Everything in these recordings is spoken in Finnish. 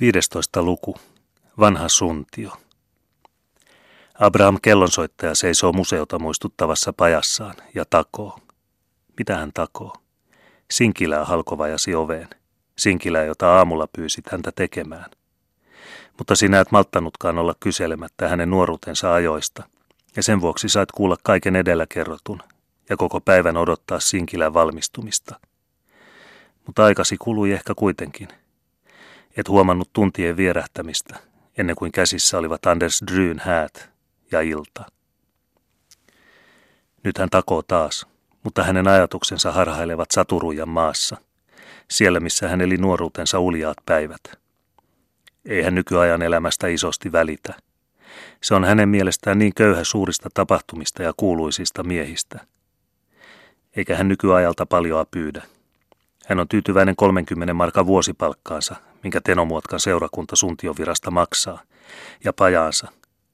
15. luku. Vanha suntio. Abraham kellonsoittaja seisoo museota muistuttavassa pajassaan ja takoo. Mitä hän takoo? Sinkilää halkovajasi oveen. Sinkilää, jota aamulla pyysit häntä tekemään. Mutta sinä et malttanutkaan olla kyselemättä hänen nuoruutensa ajoista, ja sen vuoksi sait kuulla kaiken edellä kerrotun ja koko päivän odottaa Sinkilän valmistumista. Mutta aikasi kului ehkä kuitenkin – et huomannut tuntien vierähtämistä, ennen kuin käsissä olivat Anders Dryn häät ja ilta. Nyt hän takoo taas, mutta hänen ajatuksensa harhailevat Saturujan maassa, siellä missä hän eli nuoruutensa uljaat päivät. Ei hän nykyajan elämästä isosti välitä. Se on hänen mielestään niin köyhä suurista tapahtumista ja kuuluisista miehistä. Eikä hän nykyajalta paljoa pyydä. Hän on tyytyväinen 30 markan vuosipalkkaansa, minkä Tenomuotkan seurakunta suntiovirasta maksaa, ja pajaansa,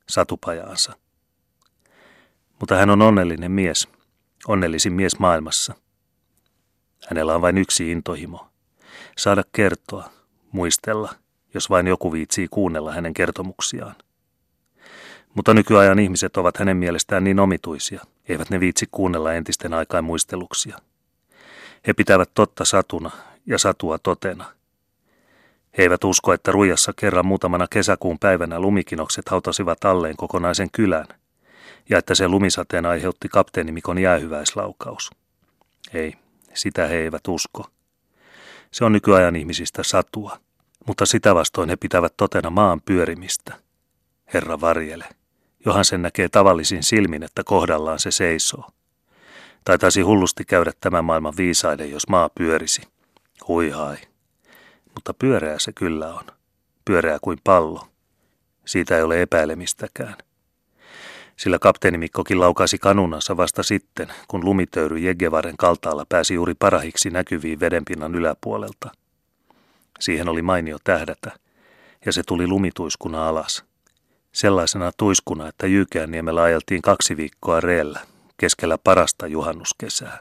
satupajaansa. Mutta hän on onnellinen mies, onnellisin mies maailmassa. Hänellä on vain yksi intohimo, saada kertoa, muistella, jos vain joku viitsii kuunnella hänen kertomuksiaan. Mutta nykyajan ihmiset ovat hänen mielestään niin omituisia, eivät ne viitsi kuunnella entisten aikaan muisteluksia. He pitävät totta satuna ja satua totena – he eivät usko, että Ruijassa kerran muutamana kesäkuun päivänä lumikinokset hautasivat alleen kokonaisen kylän, ja että se lumisateen aiheutti kapteeni Mikon jäähyväislaukaus. Ei, sitä he eivät usko. Se on nykyajan ihmisistä satua, mutta sitä vastoin he pitävät totena maan pyörimistä. Herra varjele, johan sen näkee tavallisin silmin, että kohdallaan se seisoo. Taitaisi hullusti käydä tämän maailman viisaiden, jos maa pyörisi. Hui hai. Mutta pyöreä se kyllä on. Pyöreä kuin pallo. Siitä ei ole epäilemistäkään. Sillä kapteeni Mikkokin laukaisi kanunansa vasta sitten, kun lumitöyry Jegevaren kaltaalla pääsi juuri parahiksi näkyviin vedenpinnan yläpuolelta. Siihen oli mainio tähdätä, ja se tuli lumituiskuna alas. Sellaisena tuiskuna, että Jyykeänniemellä ajeltiin kaksi viikkoa reellä, keskellä parasta juhannuskesää.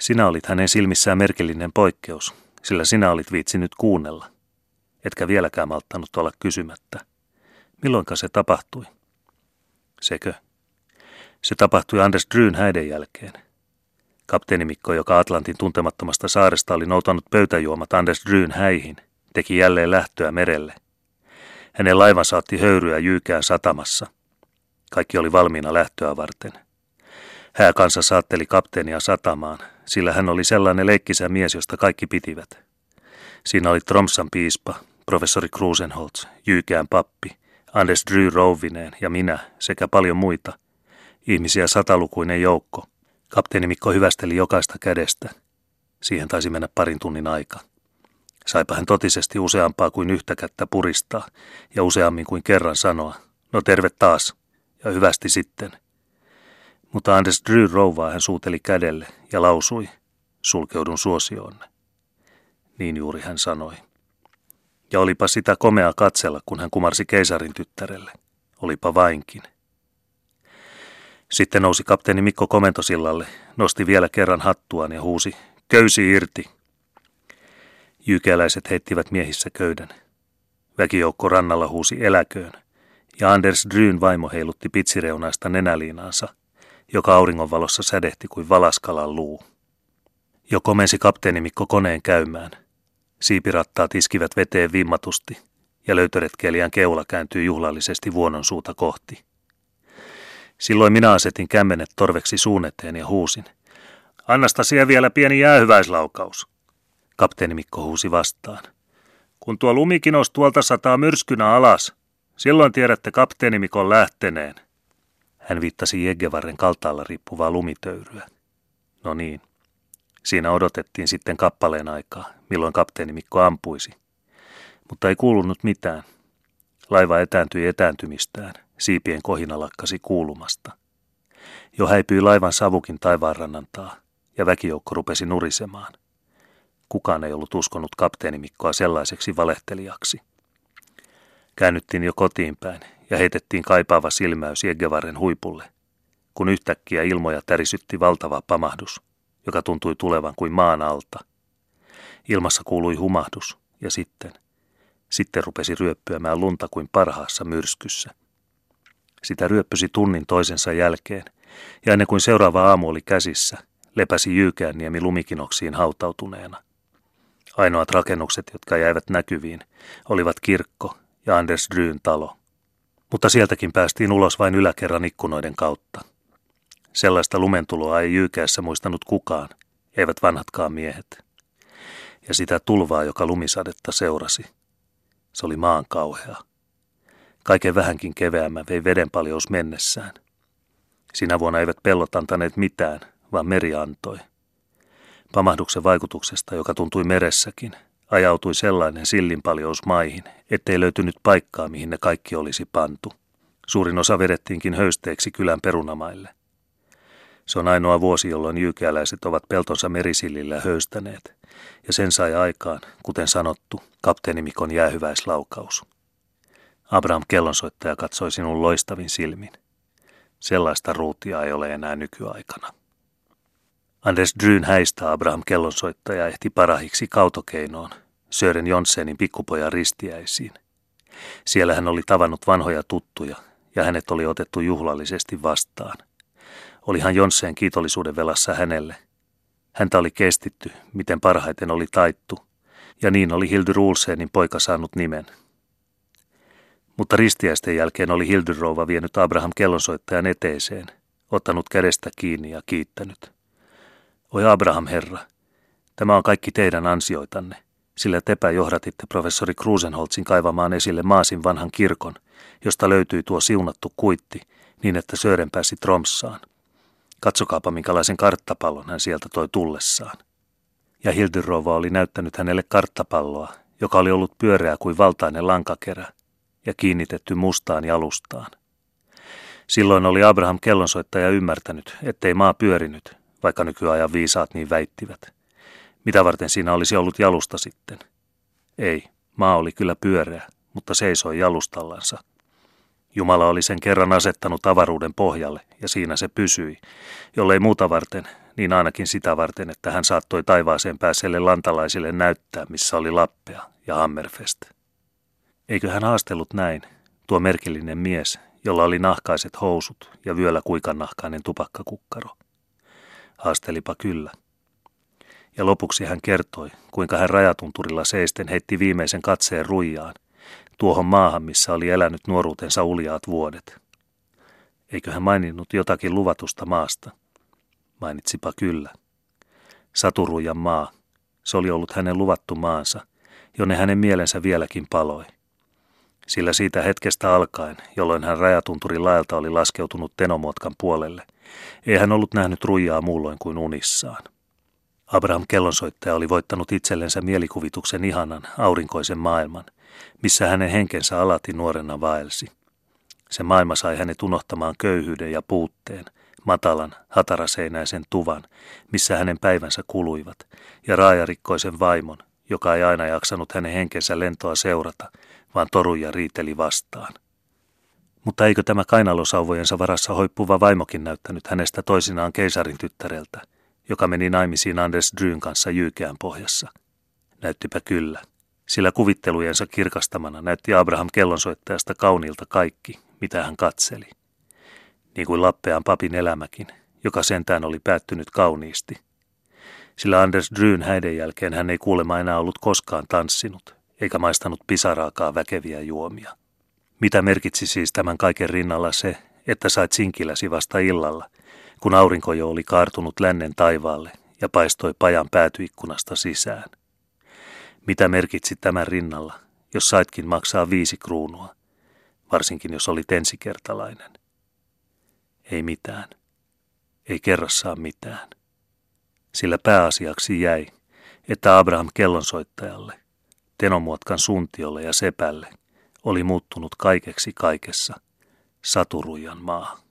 Sinä olit hänen silmissään merkillinen poikkeus, sillä sinä olit viitsinyt kuunnella, etkä vieläkään malttanut olla kysymättä. Milloinka se tapahtui? Sekö? Se tapahtui Anders Dryn häiden jälkeen. Kapteeni Mikko, joka Atlantin tuntemattomasta saaresta oli noutanut pöytäjuomat Anders Dryn häihin, teki jälleen lähtöä merelle. Hänen laivansa otti höyryä Jyykään satamassa. Kaikki oli valmiina lähtöä varten – Hääkansa saatteli kapteenia satamaan, sillä hän oli sellainen leikkisä mies, josta kaikki pitivät. Siinä oli Tromsan piispa, professori Krusenholz, Jyykään pappi, Anders Dry Rouvineen ja minä sekä paljon muita. Ihmisiä satalukuinen joukko. Kapteeni Mikko hyvästeli jokaista kädestä. Siihen taisi mennä parin tunnin aika. Saipa hän totisesti useampaa kuin yhtä kättä puristaa ja useammin kuin kerran sanoa, no terve taas, ja hyvästi sitten – mutta Anders Drew rouvaa hän suuteli kädelle ja lausui, sulkeudun suosioonne. Niin juuri hän sanoi. Ja olipa sitä komea katsella, kun hän kumarsi keisarin tyttärelle. Olipa vainkin. Sitten nousi kapteeni Mikko komentosillalle, nosti vielä kerran hattuaan ja huusi, köysi irti. Jykeläiset heittivät miehissä köydän. Väkijoukko rannalla huusi eläköön, ja Anders Dryn vaimo heilutti pitsireunaista nenäliinaansa, joka auringonvalossa sädehti kuin valaskalan luu. Jo komensi kapteeni Mikko koneen käymään. Siipirattaat iskivät veteen vimmatusti, ja löytöretkeilijän keula kääntyi juhlallisesti vuonon suuta kohti. Silloin minä asetin kämmenet torveksi suun eteen ja huusin. Annastasia vielä pieni jäähyväislaukaus. Kapteeni Mikko huusi vastaan. Kun tuo lumikinos tuolta sataa myrskynä alas, silloin tiedätte kapteeni Mikon lähteneen. Hän viittasi Jegevarren kaltaalla riippuvaa lumitöyryä. No niin. Siinä odotettiin sitten kappaleen aikaa, milloin kapteeni Mikko ampuisi. Mutta ei kuulunut mitään. Laiva etääntyi etääntymistään, siipien kohina lakkasi kuulumasta. Jo häipyi laivan savukin taivaanrannantaa, ja väkijoukko rupesi nurisemaan. Kukaan ei ollut uskonut kapteeni Mikkoa sellaiseksi valehtelijaksi. Käännyttiin jo kotiin päin ja heitettiin kaipaava silmäys Jeggevaren huipulle, kun yhtäkkiä ilmoja tärisytti valtava pamahdus, joka tuntui tulevan kuin maan alta. Ilmassa kuului humahdus, ja sitten, sitten rupesi ryöppyämään lunta kuin parhaassa myrskyssä. Sitä ryöppysi tunnin toisensa jälkeen, ja ennen kuin seuraava aamu oli käsissä, lepäsi Jyykäänniemi lumikinoksiin hautautuneena. Ainoat rakennukset, jotka jäivät näkyviin, olivat kirkko ja Anders Dryn talo. Mutta sieltäkin päästiin ulos vain yläkerran ikkunoiden kautta. Sellaista lumentuloa ei Jyykeässä muistanut kukaan, eivät vanhatkaan miehet. Ja sitä tulvaa, joka lumisadetta seurasi. Se oli maan kauhea. Kaiken vähänkin keveämmän vei vedenpaljous mennessään. Sinä vuonna eivät pellot antaneet mitään, vaan meri antoi. Pamahduksen vaikutuksesta, joka tuntui meressäkin, ajautui sellainen sillinpaljous maihin, ettei löytynyt paikkaa, mihin ne kaikki olisi pantu. Suurin osa vedettiinkin höysteeksi kylän perunamaille. Se on ainoa vuosi, jolloin jyykeäläiset ovat peltonsa merisillillä höystäneet, ja sen sai aikaan, kuten sanottu, kapteeni Mikon jäähyväislaukaus. Abraham kellonsoittaja katsoi sinun loistavin silmin. Sellaista ruutia ei ole enää nykyaikana. Anders Dryn häistä Abraham kellonsoittaja ehti parahiksi kautokeinoon, Sören Jonssenin pikkupojan ristiäisiin. Siellä hän oli tavannut vanhoja tuttuja ja hänet oli otettu juhlallisesti vastaan. Olihan Jonsseen kiitollisuuden velassa hänelle. Häntä oli kestitty, miten parhaiten oli taittu, ja niin oli Hildy Rulsenin poika saanut nimen. Mutta ristiäisten jälkeen oli Hildy Rouva vienyt Abraham kellonsoittajan eteeseen, ottanut kädestä kiinni ja kiittänyt. Oi Abraham, herra, tämä on kaikki teidän ansioitanne, sillä tepä johdatitte professori Krusenholzin kaivamaan esille Maasin vanhan kirkon, josta löytyi tuo siunattu kuitti, niin että Sören pääsi Tromssaan. Katsokaapa, minkälaisen karttapallon hän sieltä toi tullessaan. Ja Hildirova oli näyttänyt hänelle karttapalloa, joka oli ollut pyöreä kuin valtainen lankakerä ja kiinnitetty mustaan jalustaan. Silloin oli Abraham kellonsoittaja ymmärtänyt, ettei maa pyörinyt, vaikka nykyajan viisaat niin väittivät. Mitä varten siinä olisi ollut jalusta sitten? Ei, maa oli kyllä pyöreä, mutta seisoi jalustallansa. Jumala oli sen kerran asettanut avaruuden pohjalle, ja siinä se pysyi, jollei muuta varten, niin ainakin sitä varten, että hän saattoi taivaaseen pääselle lantalaisille näyttää, missä oli Lappea ja Hammerfest. Eikö hän haastellut näin, tuo merkillinen mies, jolla oli nahkaiset housut ja vyöllä kuikannahkainen tupakkakukkaro? Haastelipa kyllä. Ja lopuksi hän kertoi, kuinka hän rajatunturilla seisten heitti viimeisen katseen ruijaan, tuohon maahan, missä oli elänyt nuoruutensa uljaat vuodet. Eikö hän maininnut jotakin luvatusta maasta? Mainitsipa kyllä. Saturujan maa. Se oli ollut hänen luvattu maansa, jonne hänen mielensä vieläkin paloi. Sillä siitä hetkestä alkaen, jolloin hän rajatunturin laelta oli laskeutunut Tenomuotkan puolelle, ei hän ollut nähnyt ruijaa muulloin kuin unissaan. Abraham kellonsoittaja oli voittanut itsellensä mielikuvituksen ihanan, aurinkoisen maailman, missä hänen henkensä alati nuorena vaelsi. Se maailma sai hänet unohtamaan köyhyyden ja puutteen, matalan, hataraseinäisen tuvan, missä hänen päivänsä kuluivat, ja raajarikkoisen vaimon, joka ei aina jaksanut hänen henkensä lentoa seurata, vaan toruja riiteli vastaan. Mutta eikö tämä kainalosauvojensa varassa hoippuva vaimokin näyttänyt hänestä toisinaan keisarin tyttäreltä, joka meni naimisiin Anders Dryn kanssa Jyykeän pohjassa? Näyttipä kyllä, sillä kuvittelujensa kirkastamana näytti Abraham kellonsoittajasta kauniilta kaikki, mitä hän katseli. Niin kuin Lappean papin elämäkin, joka sentään oli päättynyt kauniisti. Sillä Anders Dryn häiden jälkeen hän ei kuulemma enää ollut koskaan tanssinut, eikä maistanut pisaraakaan väkeviä juomia. Mitä merkitsi siis tämän kaiken rinnalla se, että sait sinkiläsi vasta illalla, kun aurinko jo oli kaartunut lännen taivaalle ja paistoi pajan päätyikkunasta sisään? Mitä merkitsi tämän rinnalla, jos saitkin maksaa viisi kruunua, varsinkin jos oli ensikertalainen? Ei mitään. Ei kerrassaan mitään. Sillä pääasiaksi jäi, että Abraham kellonsoittajalle, Tenomuotkan suntiolle ja sepälle oli muuttunut kaikeksi kaikessa Saturujan maa.